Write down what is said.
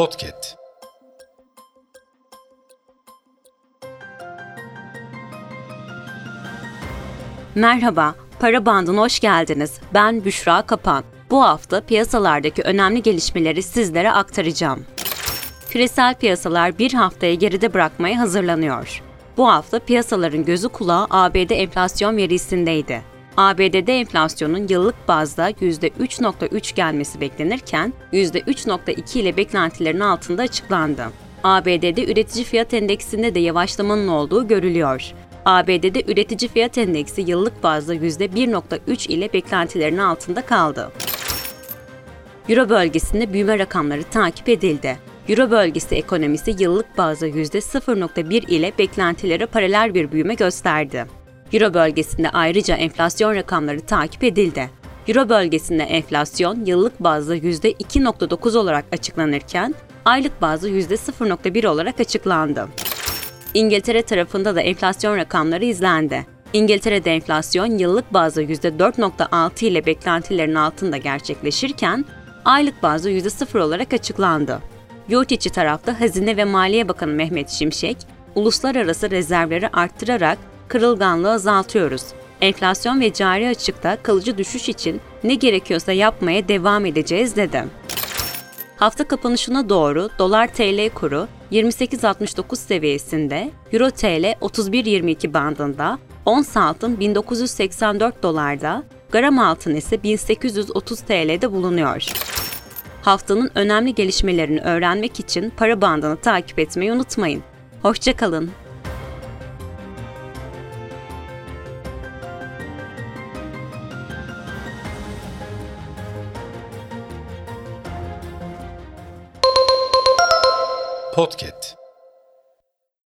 Podcast. Merhaba, Para Bandı'na hoş geldiniz. Ben Büşra Kapan. Bu hafta piyasalardaki önemli gelişmeleri sizlere aktaracağım. Küresel piyasalar bir haftaya geride bırakmaya hazırlanıyor. Bu hafta piyasaların gözü kulağı ABD enflasyon verisindeydi. ABD'de enflasyonun yıllık bazda %3.3 gelmesi beklenirken %3.2 ile beklentilerin altında açıklandı. ABD'de üretici fiyat endeksinde de yavaşlamanın olduğu görülüyor. ABD'de üretici fiyat endeksi yıllık bazda %1.3 ile beklentilerin altında kaldı. Euro bölgesinde büyüme rakamları takip edildi. Euro bölgesi ekonomisi yıllık bazda %0.1 ile beklentilere paralel bir büyüme gösterdi. Euro bölgesinde ayrıca enflasyon rakamları takip edildi. Euro bölgesinde enflasyon yıllık bazda %2.9 olarak açıklanırken aylık bazda %0.1 olarak açıklandı. İngiltere tarafında da enflasyon rakamları izlendi. İngiltere'de enflasyon yıllık bazda %4.6 ile beklentilerin altında gerçekleşirken aylık bazda %0 olarak açıklandı. Yurt içi tarafta Hazine ve Maliye Bakanı Mehmet Şimşek, uluslararası rezervleri arttırarak kırılganlığı azaltıyoruz. Enflasyon ve cari açıkta kalıcı düşüş için ne gerekiyorsa yapmaya devam edeceğiz dedi. Hafta kapanışına doğru dolar TL kuru 28.69 seviyesinde, euro TL 31.22 bandında, ons altın 1984 dolarda, gram altın ise 1830 TL'de bulunuyor. Haftanın önemli gelişmelerini öğrenmek için para bandını takip etmeyi unutmayın. Hoşçakalın. Podcast.